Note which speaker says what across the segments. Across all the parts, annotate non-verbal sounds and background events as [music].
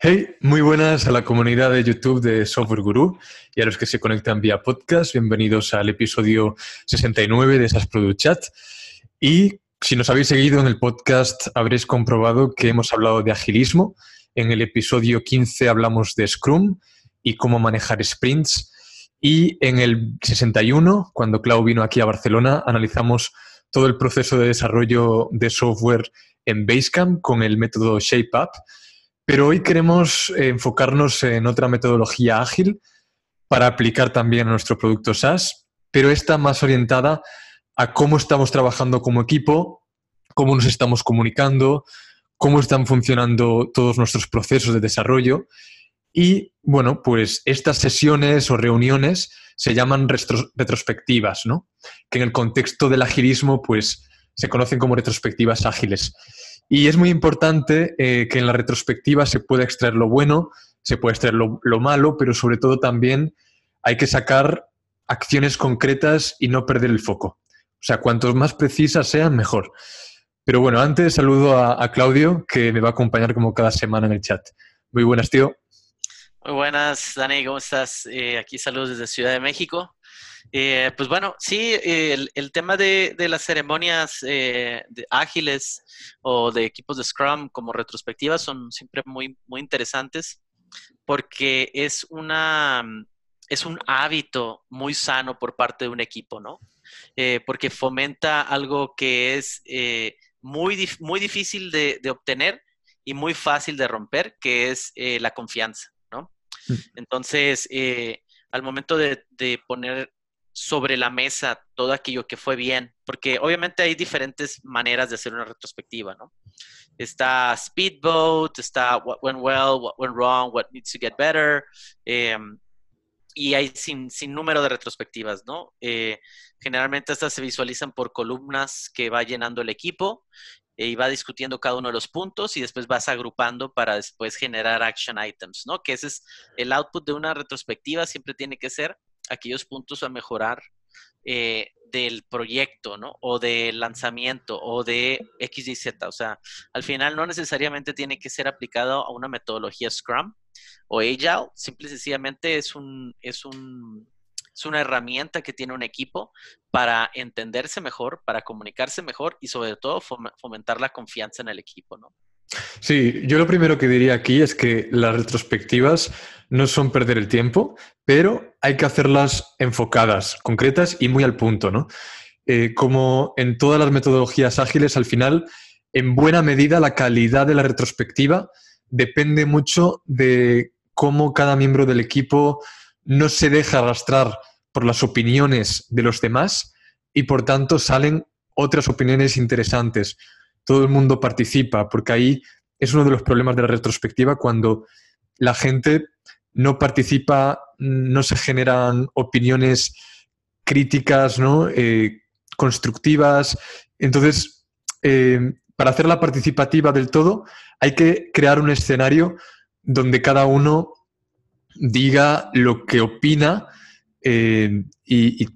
Speaker 1: Hey, muy buenas a la comunidad de YouTube de Software Guru y a los que se conectan vía podcast. Bienvenidos al episodio 69 de SAS Product Chat. Y si nos habéis seguido en el podcast, habréis comprobado que hemos hablado de agilismo. En el episodio 15 hablamos de Scrum y cómo manejar sprints. Y en el 61, cuando Clau vino aquí a Barcelona, analizamos todo el proceso de desarrollo de software en Basecamp con el método ShapeUp pero hoy queremos eh, enfocarnos en otra metodología ágil para aplicar también a nuestro producto SaaS, pero esta más orientada a cómo estamos trabajando como equipo, cómo nos estamos comunicando, cómo están funcionando todos nuestros procesos de desarrollo. Y bueno, pues estas sesiones o reuniones se llaman retrospectivas, ¿no? Que en el contexto del agilismo, pues se conocen como retrospectivas ágiles. Y es muy importante eh, que en la retrospectiva se pueda extraer lo bueno, se pueda extraer lo, malo, pero sobre todo también hay que sacar acciones concretas y no perder el foco. O sea, cuantos más precisas sean, mejor. Pero bueno, antes saludo a, Claudio, que me va a acompañar como cada semana en el chat. Muy buenas, tío.
Speaker 2: Muy buenas, Dani, ¿cómo estás? Eh, aquí saludos desde Ciudad de México. Eh, pues bueno, sí, el, tema de, las ceremonias eh, ágiles o de equipos de Scrum como retrospectivas son siempre muy, muy interesantes porque es, una, es un hábito muy sano por parte de un equipo, ¿no? Eh, porque fomenta algo que es muy, muy difícil de, obtener y muy fácil de romper, que es la confianza, ¿no? Mm. Entonces, al momento de, de, poner sobre la mesa todo aquello que fue bien, porque obviamente hay diferentes maneras de hacer una retrospectiva, ¿no? Está Speedboat, está What Went Well, What Went Wrong, What Needs to Get Better, em, y hay sin, sin, número de retrospectivas, ¿no? Eh, generalmente estas se visualizan por columnas que va llenando el equipo eh, y va discutiendo cada uno de los puntos y después vas agrupando para después generar action items, ¿no? Que ese es el output de una retrospectiva, siempre tiene que ser aquellos puntos a mejorar eh, del proyecto, ¿no? O del lanzamiento o de X y Z. O sea, al final no necesariamente tiene que ser aplicado a una metodología Scrum o Agile. Simple y sencillamente es un, es un, es una herramienta que tiene un equipo para entenderse mejor, para comunicarse mejor y sobre todo fomentar la confianza en el equipo, ¿no?
Speaker 1: Sí, yo lo primero que diría aquí es que las retrospectivas no son perder el tiempo, pero hay que hacerlas enfocadas, concretas y muy al punto, ¿no? Eh, como en todas las metodologías ágiles, al final, en buena medida, la calidad de la retrospectiva depende mucho de cómo cada miembro del equipo no se deja arrastrar por las opiniones de los demás y por tanto salen otras opiniones interesantes todo el mundo participa, porque ahí es uno de los problemas de la retrospectiva cuando la gente no participa, no se generan opiniones críticas, ¿no? Eh, constructivas. Entonces, eh, para hacerla participativa del todo, hay que crear un escenario donde cada uno diga lo que opina eh, y, y,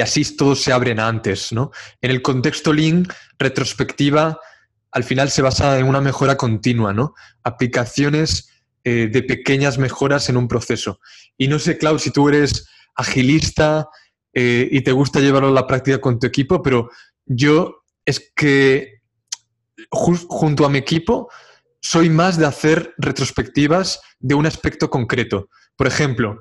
Speaker 1: así todos se abren antes. ¿no? En el contexto Lean, retrospectiva al final se basa en una mejora continua, ¿no? Aplicaciones eh, de pequeñas mejoras en un proceso. Y no sé, Clau, si tú eres agilista eh, y te gusta llevarlo a la práctica con tu equipo, pero yo es que junto a mi equipo soy más de hacer retrospectivas de un aspecto concreto. Por ejemplo,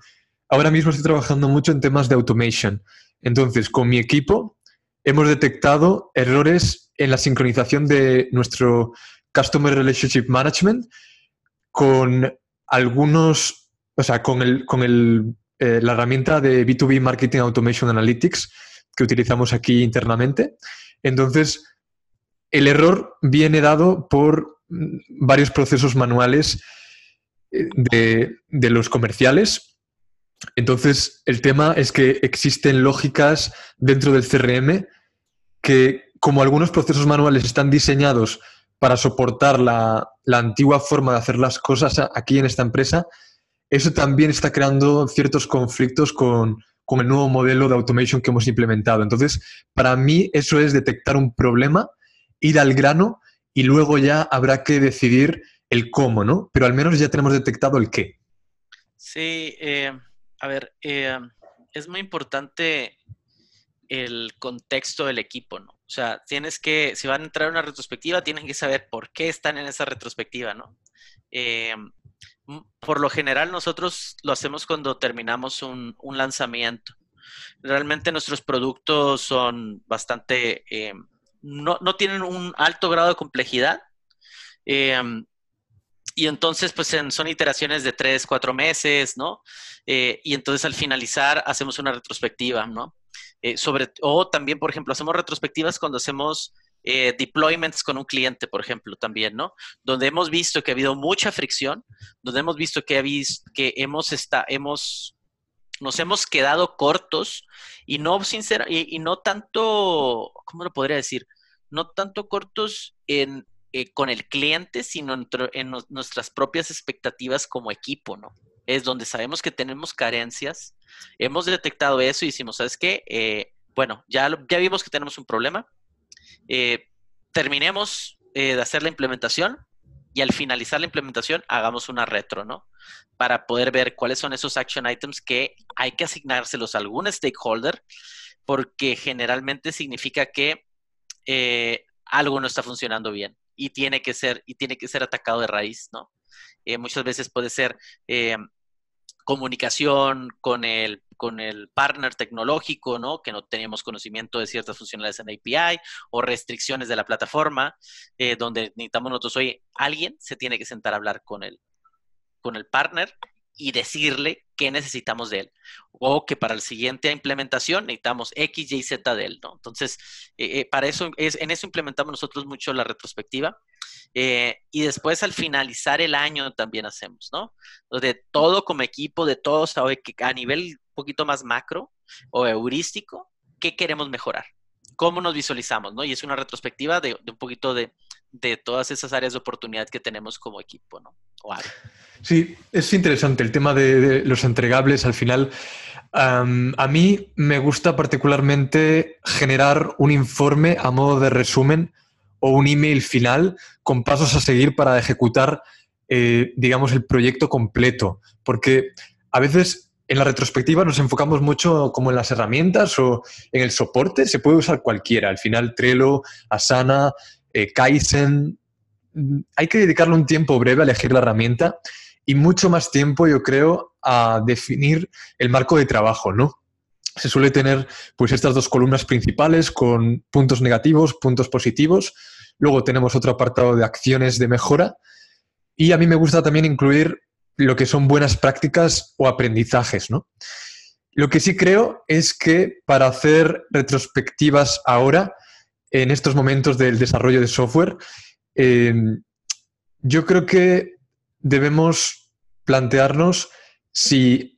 Speaker 1: ahora mismo estoy trabajando mucho en temas de automation. Entonces, con mi equipo hemos detectado errores en la sincronización de nuestro Customer Relationship Management con algunos, o sea, con, el, con el, eh, la herramienta de B2B Marketing Automation Analytics que utilizamos aquí internamente. Entonces, el error viene dado por varios procesos manuales eh, de, de los comerciales. Entonces, el tema es que existen lógicas dentro del CRM que como algunos procesos manuales están diseñados para soportar la, antigua forma de hacer las cosas aquí en esta empresa, eso también está creando ciertos conflictos con, el nuevo modelo de automation que hemos implementado. Entonces, para mí eso es detectar un problema, ir al grano y luego ya habrá que decidir el cómo, ¿no? Pero al menos ya tenemos detectado el qué.
Speaker 2: Sí, eh, a ver, eh, es muy importante el contexto del equipo, ¿no? O sea, tienes que, si van a entrar a una retrospectiva, tienen que saber por qué están en esa retrospectiva, ¿no? Eh, por lo general, nosotros lo hacemos cuando terminamos un, lanzamiento. Realmente nuestros productos son bastante, eh, no, tienen un alto grado de complejidad. Eh, y entonces, pues son iteraciones de tres, cuatro meses, ¿no? y entonces al finalizar hacemos una retrospectiva, ¿no? Eh, sobre, o también, por ejemplo, hacemos retrospectivas cuando hacemos eh, deployments con un cliente, por ejemplo, también, ¿no? Donde hemos visto que ha habido mucha fricción, donde hemos visto que, ha que hemos, está, hemos, nos hemos quedado cortos y no, sincera, y, no tanto, ¿cómo lo podría decir? No tanto cortos en, eh, con el cliente, sino en, en nuestras propias expectativas como equipo, ¿no? Es donde sabemos que tenemos carencias Hemos detectado eso y decimos, ¿sabes qué? Eh, bueno, ya, ya vimos que tenemos un problema. Eh, terminemos eh, de hacer la implementación y al finalizar la implementación hagamos una retro, ¿no? Para poder ver cuáles son esos action items que hay que asignárselos a algún stakeholder, porque generalmente significa que algo no está funcionando bien y tiene que ser, y tiene que ser atacado de raíz, ¿no? muchas veces puede ser comunicación con el, con el partner tecnológico, ¿no? Que no teníamos conocimiento de ciertas funcionalidades en API o restricciones de la plataforma, eh, donde necesitamos nosotros, oye, alguien se tiene que sentar a hablar con el, con el partner y decirle qué necesitamos de él. O que para la siguiente implementación necesitamos X, Y, Z de él, ¿no? Entonces, eh, eh, para eso, es, en eso implementamos nosotros mucho la retrospectiva. Eh, y después al finalizar el año también hacemos, ¿no? De todo como equipo, de todos a nivel un poquito más macro o heurístico, ¿qué queremos mejorar? ¿Cómo nos visualizamos, no? Y es una retrospectiva de, un poquito de, todas esas áreas de oportunidad que tenemos como equipo, ¿no?
Speaker 1: Sí, es interesante el tema de, los entregables. Al final, a mí me gusta particularmente generar un informe a modo de resumen o un email final con pasos a seguir para ejecutar, eh, digamos, el proyecto completo. Porque a veces en la retrospectiva nos enfocamos mucho como en las herramientas o en el soporte, se puede usar cualquiera. Al final, Trello, Asana, eh, Kaizen. Hay que dedicarle un tiempo breve a elegir la herramienta y mucho más tiempo, yo creo, a definir el marco de trabajo, ¿no? se suele tener pues estas dos columnas principales con puntos negativos, puntos positivos. Luego tenemos otro apartado de acciones de mejora. Y a mí me gusta también incluir lo que son buenas prácticas o aprendizajes, ¿no? Lo que sí creo es que para hacer retrospectivas ahora, en estos momentos del desarrollo de software, eh, yo creo que debemos plantearnos si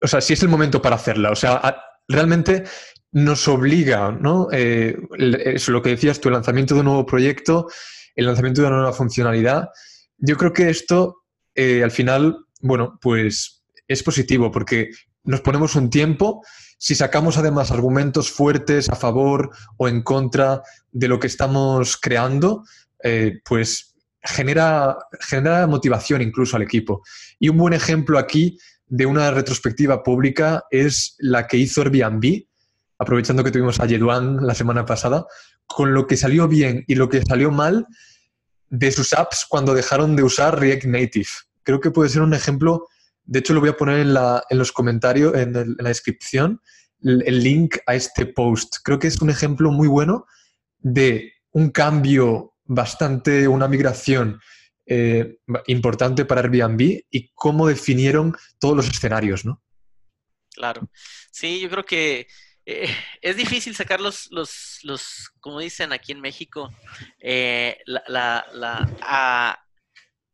Speaker 1: o sea, si es el momento para hacerla. O sea, realmente nos obliga, ¿no? Eh, eso, lo que decías tú, el lanzamiento de un nuevo proyecto, el lanzamiento de una nueva funcionalidad. Yo creo que esto, eh, al final, bueno, pues es positivo porque nos ponemos un tiempo. Si sacamos además argumentos fuertes a favor o en contra de lo que estamos creando, eh, pues genera, genera motivación incluso al equipo. Y un buen ejemplo aquí de una retrospectiva pública es la que hizo Airbnb, aprovechando que tuvimos a Yeduan la semana pasada, con lo que salió bien y lo que salió mal de sus apps cuando dejaron de usar React Native. Creo que puede ser un ejemplo, de hecho lo voy a poner en, los comentarios, en, en la descripción, el link a este post. Creo que es un ejemplo muy bueno de un cambio bastante, una migración eh, importante para Airbnb y cómo definieron todos los escenarios, ¿no?
Speaker 2: Claro. Sí, yo creo que eh, es difícil sacar los, los, los, como dicen aquí en México, eh, la,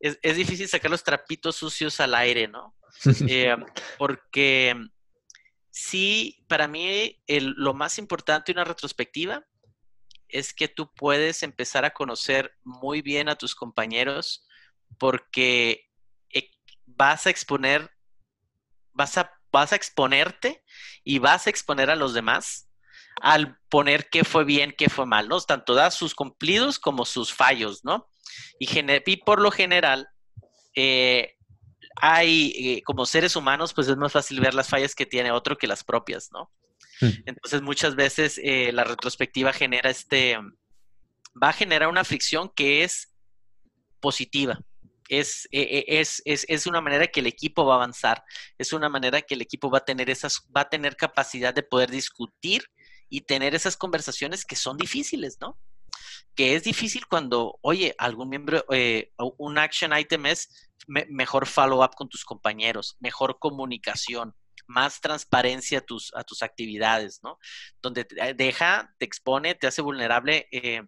Speaker 2: es, difícil sacar los trapitos sucios al aire, ¿no? [laughs] porque sí, para mí lo más importante de una retrospectiva es que tú puedes empezar a conocer muy bien a tus compañeros porque eh, vas a exponer, vas a, vas a exponerte y vas a exponer a los demás al poner qué fue bien, qué fue mal, ¿no? Tanto da sus cumplidos como sus fallos, ¿no? Y, por lo general, eh, hay, eh, como seres humanos, pues es más fácil ver las fallas que tiene otro que las propias, ¿no? Hmm. Entonces, muchas veces eh, la retrospectiva genera este, va a generar una fricción que es positiva. Es, es, es, es, una manera que el equipo va a avanzar, es una manera que el equipo va a tener esas, va a tener capacidad de poder discutir y tener esas conversaciones que son difíciles, ¿no? Que es difícil cuando, oye, algún miembro, eh, un action item es mejor follow-up con tus compañeros, mejor comunicación, más transparencia a tus, a tus actividades, ¿no? Donde te eh, deja, te expone, te hace vulnerable eh,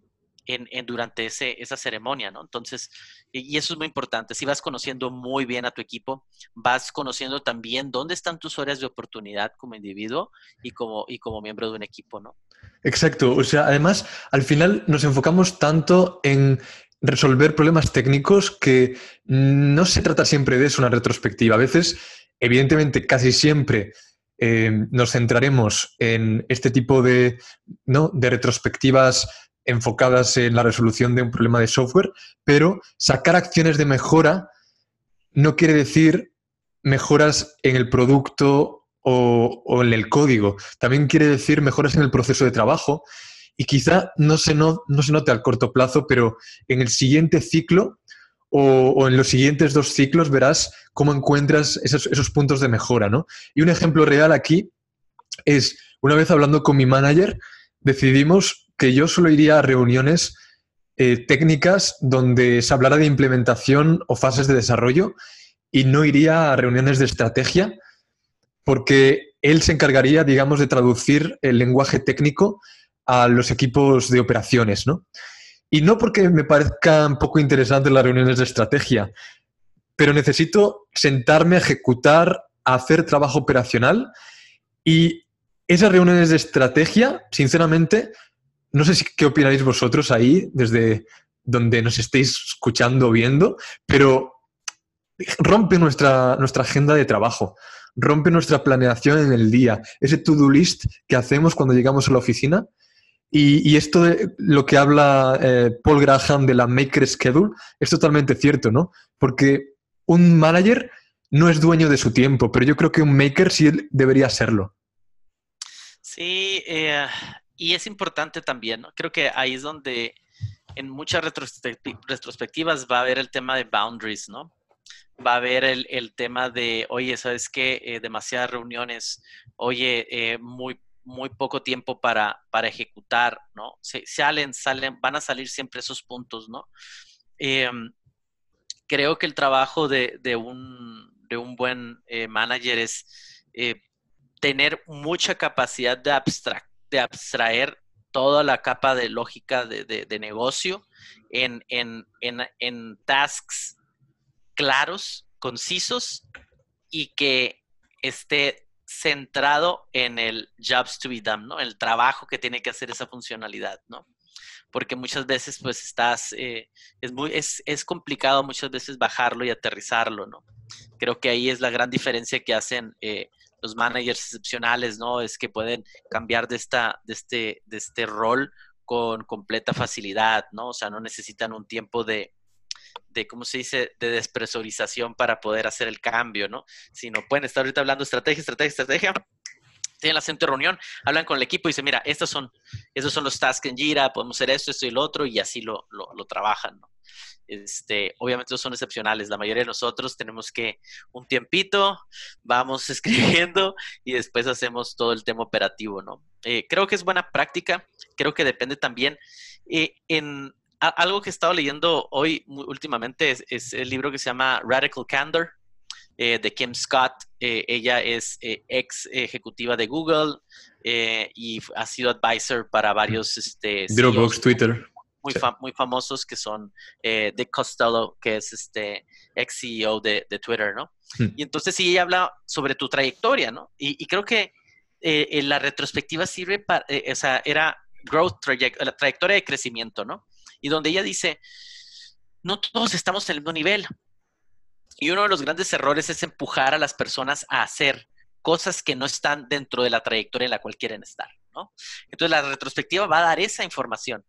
Speaker 2: en, durante ese, esa ceremonia, ¿no? Entonces, y eso es muy importante. Si vas conociendo muy bien a tu equipo, vas conociendo también dónde están tus áreas de oportunidad como individuo y como, y como miembro de un equipo, ¿no?
Speaker 1: Exacto. O sea, además, al final nos enfocamos tanto en resolver problemas técnicos que no se trata siempre de eso, una retrospectiva. A veces, evidentemente, casi siempre eh, nos centraremos en este tipo de, ¿no? de retrospectivas enfocadas en la resolución de un problema de software, pero sacar acciones de mejora no quiere decir mejoras en el producto o, en el código. También quiere decir mejoras en el proceso de trabajo y quizá no se, no, se note al corto plazo, pero en el siguiente ciclo o, en los siguientes dos ciclos verás cómo encuentras esos, puntos de mejora. ¿no? Y un ejemplo real aquí es, una vez hablando con mi manager, decidimos que yo solo iría a reuniones eh, técnicas donde se hablara de implementación o fases de desarrollo y no iría a reuniones de estrategia porque él se encargaría, digamos, de traducir el lenguaje técnico a los equipos de operaciones, ¿no? Y no porque me parezcan poco interesantes las reuniones de estrategia, pero necesito sentarme a ejecutar, a hacer trabajo operacional y esas reuniones de estrategia, sinceramente, no sé si, qué opináis vosotros ahí, desde donde nos estéis escuchando o viendo, pero rompe nuestra, nuestra agenda de trabajo, rompe nuestra planeación en el día, ese to-do list que hacemos cuando llegamos a la oficina. Y, esto de lo que habla eh, Paul Graham de la Maker Schedule es totalmente cierto, ¿no? Porque un manager no es dueño de su tiempo, pero yo creo que un maker sí debería serlo.
Speaker 2: Sí, eh, y es importante también, ¿no? Creo que ahí es donde en muchas retrospectivas va a haber el tema de boundaries, ¿no? Va a haber el, tema de, oye, ¿sabes qué? Eh, demasiadas reuniones, oye, muy, muy poco tiempo para, para ejecutar, ¿no? Se, salen, salen, van a salir siempre esos puntos, ¿no? Em, creo que el trabajo de, un, de un, buen eh, manager es tener mucha capacidad de abstracción de abstraer toda la capa de lógica de, negocio en, en, tasks claros, concisos y que esté centrado en el jobs to be done, ¿no? El trabajo que tiene que hacer esa funcionalidad, ¿no? Porque muchas veces, pues, estás, eh, es, muy, es, es, complicado muchas veces bajarlo y aterrizarlo, ¿no? Creo que ahí es la gran diferencia que hacen eh, los managers excepcionales, ¿no? Es que pueden cambiar de, esta, de, este, de este rol con completa facilidad, ¿no? O sea, no necesitan un tiempo de, de, ¿cómo se dice?, de despresurización para poder hacer el cambio, ¿no? Sino pueden estar ahorita hablando estrategia, estrategia, estrategia, tienen la de reunión, hablan con el equipo y dicen, mira, estos son, estos son los tasks en Jira, podemos hacer esto, esto y lo otro, y así lo, lo, lo trabajan, ¿no? Este, obviamente son excepcionales. La mayoría de nosotros tenemos que un tiempito, vamos [laughs] escribiendo y después hacemos todo el tema operativo, ¿no? Eh, creo que es buena práctica. Creo que depende también. Eh, en algo que he estado leyendo hoy últimamente es, el libro que se llama Radical Candor. Eh, de Kim Scott. ella es ex ejecutiva de Google y ha sido advisor para varios este,
Speaker 1: Dropbox, e Twitter
Speaker 2: muy, famosos que son eh, Dick Costello, que es este ex CEO de, Twitter, ¿no? Hmm. Y entonces sí, ella habla sobre tu trayectoria, ¿no? Y, creo que eh, la retrospectiva sirve para, eh, o sea, era growth la trayectoria de crecimiento, ¿no? Y donde ella dice, no todos estamos en el mismo nivel. Y uno de los grandes errores es empujar a las personas a hacer cosas que no están dentro de la trayectoria en la cual quieren estar, ¿no? Entonces la retrospectiva va a dar esa información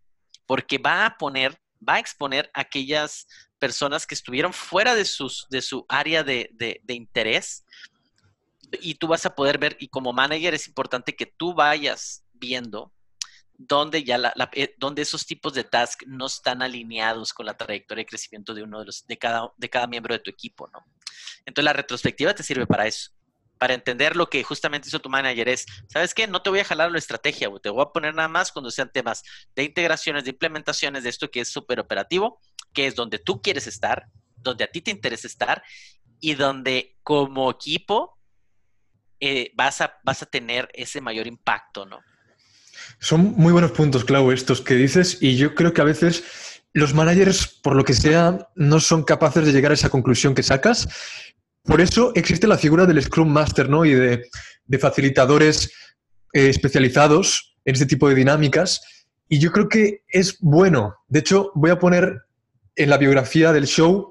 Speaker 2: porque va a poner va a exponer aquellas personas que estuvieron fuera de, su área de interés y tú vas a poder ver, y como manager es importante que tú vayas viendo donde ya la, eh, donde esos tipos de tasks no están alineados con la trayectoria de crecimiento de uno de los de cada de cada miembro de tu equipo, ¿no? Entonces la retrospectiva te sirve para eso, para entender lo que justamente hizo tu manager es, ¿sabes qué? No te voy a jalar la estrategia, te voy a poner nada más cuando sean temas de integraciones, de implementaciones de esto que es súper operativo, que es donde tú quieres estar, donde a ti te interesa estar y donde como equipo eh, vas, a, vas a tener ese mayor impacto, ¿no?
Speaker 1: Son muy buenos puntos, Clau, estos que dices, y yo creo que a veces los managers, por lo que sea, no son capaces de llegar a esa conclusión que sacas. Por eso existe la figura del Scrum Master, ¿no? Y de, facilitadores eh, especializados en este tipo de dinámicas. Y yo creo que es bueno. De hecho, voy a poner en la biografía del show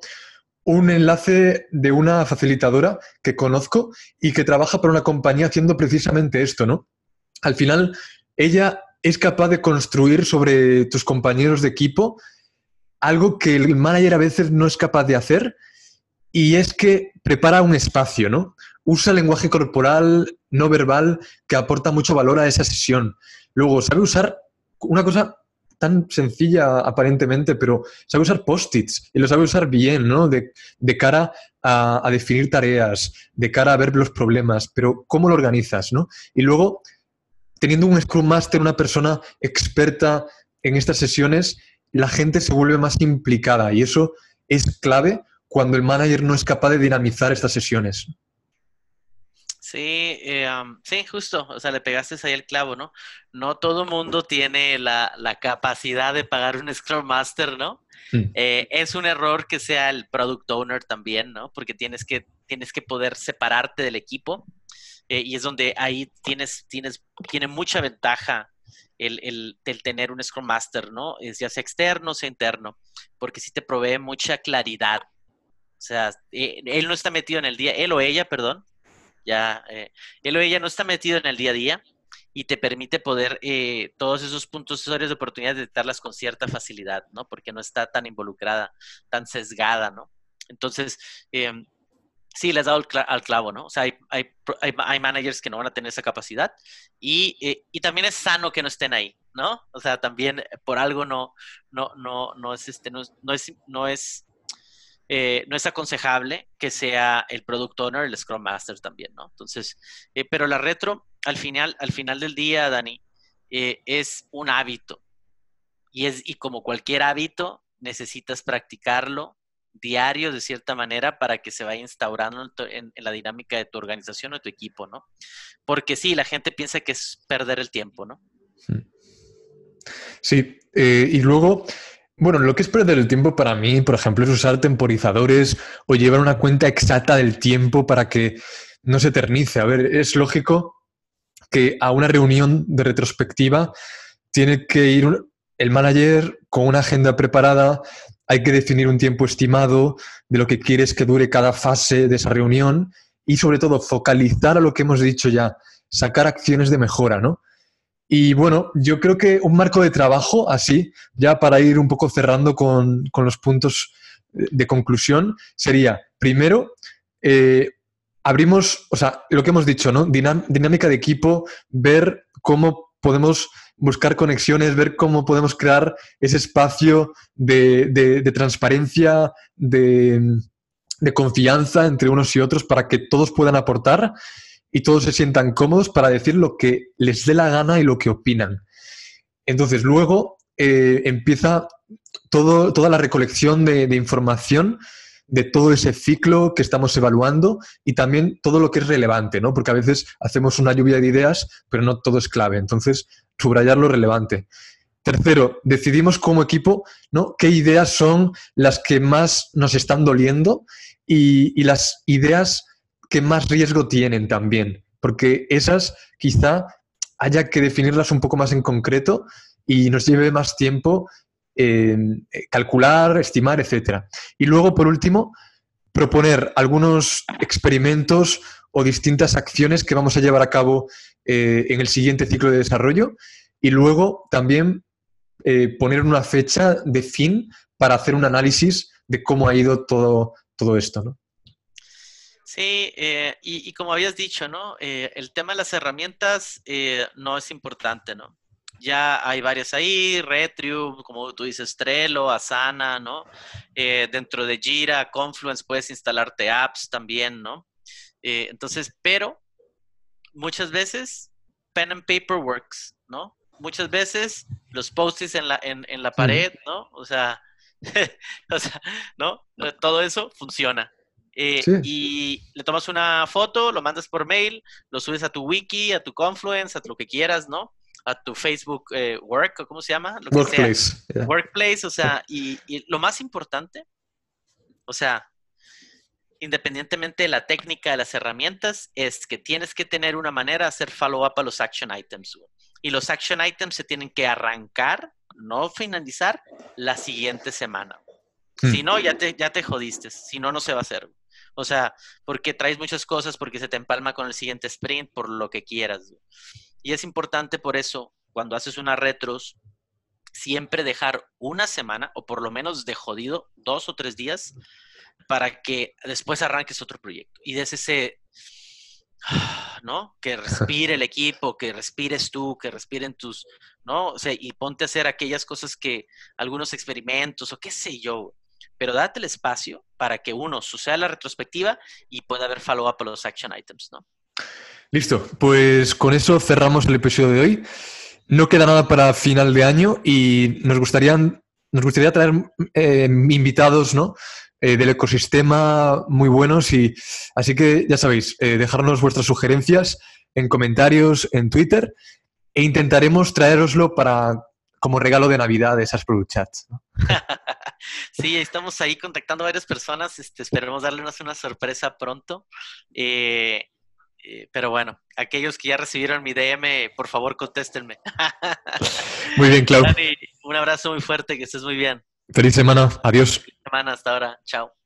Speaker 1: un enlace de una facilitadora que conozco y que trabaja para una compañía haciendo precisamente esto, ¿no? Al final, ella es capaz de construir sobre tus compañeros de equipo algo que el manager a veces no es capaz de hacer y es que prepara un espacio, ¿no? Usa lenguaje corporal no verbal que aporta mucho valor a esa sesión. Luego, sabe usar una cosa tan sencilla aparentemente, pero sabe usar post-its y lo sabe usar bien, ¿no? De, cara a, a, definir tareas, de cara a ver los problemas, pero ¿cómo lo organizas, ¿no? Y luego teniendo un Scrum Master, una persona experta en estas sesiones, la gente se vuelve más implicada y eso es clave cuando el manager no es capaz de dinamizar estas sesiones.
Speaker 2: Sí, eh, sí, justo, o sea, le pegaste ahí el clavo, ¿no? No todo mundo tiene la, capacidad de pagar un Scrum Master, ¿no? Mm. Eh, es un error que sea el Product Owner también, ¿no? Porque tienes que, tienes que poder separarte del equipo eh, y es donde ahí tienes, tienes, tiene mucha ventaja el, el, tener un Scrum Master, ¿no? Es ya sea externo sea interno, porque sí te provee mucha claridad. O sea, eh, él no está metido en el día, él o ella, perdón, ya, eh, él o ella no está metido en el día a día y te permite poder todos esos puntos, áreas de oportunidad, detectarlas con cierta facilidad, ¿no? Porque no está tan involucrada, tan sesgada, ¿no? Entonces, em, sí, les has dado al clavo, ¿no? O sea, hay, hay, hay, managers que no van a tener esa capacidad y, eh, y, también es sano que no estén ahí, ¿no? O sea, también por algo no, no, no, no es, este, no, es, no es, eh, no es aconsejable que sea el product owner, el Scrum Master también, ¿no? Entonces, eh, pero la retro, al final, al final del día, Dani, es un hábito. Y, es, y como cualquier hábito, necesitas practicarlo diario de cierta manera para que se vaya instaurando en, la dinámica de tu organización o tu equipo, ¿no? Porque sí, la gente piensa que es perder el tiempo, ¿no?
Speaker 1: Sí, eh, y luego, bueno, lo que es perder el tiempo para mí, por ejemplo, es usar temporizadores o llevar una cuenta exacta del tiempo para que no se eternice. A ver, es lógico que a una reunión de retrospectiva tiene que ir el manager con una agenda preparada, hay que definir un tiempo estimado de lo que quieres que dure cada fase de esa reunión y sobre todo focalizar a lo que hemos dicho ya, sacar acciones de mejora, ¿no? Y bueno, yo creo que un marco de trabajo así, ya para ir un poco cerrando con, los puntos de conclusión, sería, primero, eh, abrimos, o sea, lo que hemos dicho, ¿no? dinámica de equipo, ver cómo podemos buscar conexiones, ver cómo podemos crear ese espacio de, transparencia, de, confianza entre unos y otros para que todos puedan aportar y todos se sientan cómodos para decir lo que les dé la gana y lo que opinan. Entonces, luego eh, empieza todo, toda la recolección de, de, información de todo ese ciclo que estamos evaluando y también todo lo que es relevante, ¿no? Porque a veces hacemos una lluvia de ideas, pero no todo es clave. Entonces, subrayar lo relevante. Tercero, decidimos como equipo ¿no? qué ideas son las que más nos están doliendo y, las ideas que más riesgo tienen también, porque esas quizá haya que definirlas un poco más en concreto y nos lleve más tiempo eh, calcular, estimar, etc. Y luego, por último, proponer algunos experimentos o distintas acciones que vamos a llevar a cabo eh, en el siguiente ciclo de desarrollo y luego también eh, poner una fecha de fin para hacer un análisis de cómo ha ido todo, todo esto, ¿no?
Speaker 2: Sí, eh, y, como habías dicho, ¿no? El tema de las herramientas no es importante, ¿no? Ya hay varias ahí, Retrium, como tú dices, Trello, Asana, ¿no? dentro de Jira, Confluence puedes instalarte apps también, ¿no? entonces, pero muchas veces pen and paper works, ¿no? Muchas veces los post-its en la, en, la pared, ¿no? O sea, [laughs] o sea, ¿no? Todo eso funciona. Eh, y le tomas una foto, lo mandas por mail, lo subes a tu wiki, a tu Confluence, a lo que quieras, ¿no? A tu Facebook eh, Work, ¿cómo se llama?
Speaker 1: Workplace.
Speaker 2: Workplace, o sea, y, y, lo más importante, o sea, independientemente de la técnica de las herramientas, es que tienes que tener una manera de hacer follow-up a los action items. Y los action items se tienen que arrancar, no finalizar, la siguiente semana. Hmm. Si no, ya te, ya te jodiste. Si no, no se va a hacer. O sea, porque traes muchas cosas, porque se te empalma con el siguiente sprint, por lo que quieras. Y es importante por eso, cuando haces una retros, siempre dejar una semana, o por lo menos de jodido, dos o tres días, para que después arranques otro proyecto y des ese, [sighs] ¿no? Que respire el [laughs] equipo, que respires tú, que respiren tus, ¿no? O sea, y ponte a hacer aquellas cosas que, algunos experimentos o qué sé yo, pero date el espacio para que uno suceda la retrospectiva y pueda haber follow-up a los action items, ¿no?
Speaker 1: Listo, pues con eso cerramos el episodio de hoy. No queda nada para final de año y nos gustaría, nos gustaría traer eh, invitados, ¿no? Eh, del ecosistema muy buenos y así que ya sabéis, eh, dejarnos vuestras sugerencias en comentarios en Twitter e intentaremos traeroslo para como regalo de Navidad de esas Product Chats. [laughs]
Speaker 2: sí, estamos ahí contactando a varias personas, este, esperemos darles una sorpresa pronto. Pero bueno, aquellos que ya recibieron mi DM, por favor contéstenme. [laughs]
Speaker 1: muy bien, Clau.
Speaker 2: un abrazo muy fuerte, que estés muy bien.
Speaker 1: Feliz semana. Adiós.
Speaker 2: Feliz semana hasta ahora. Chao.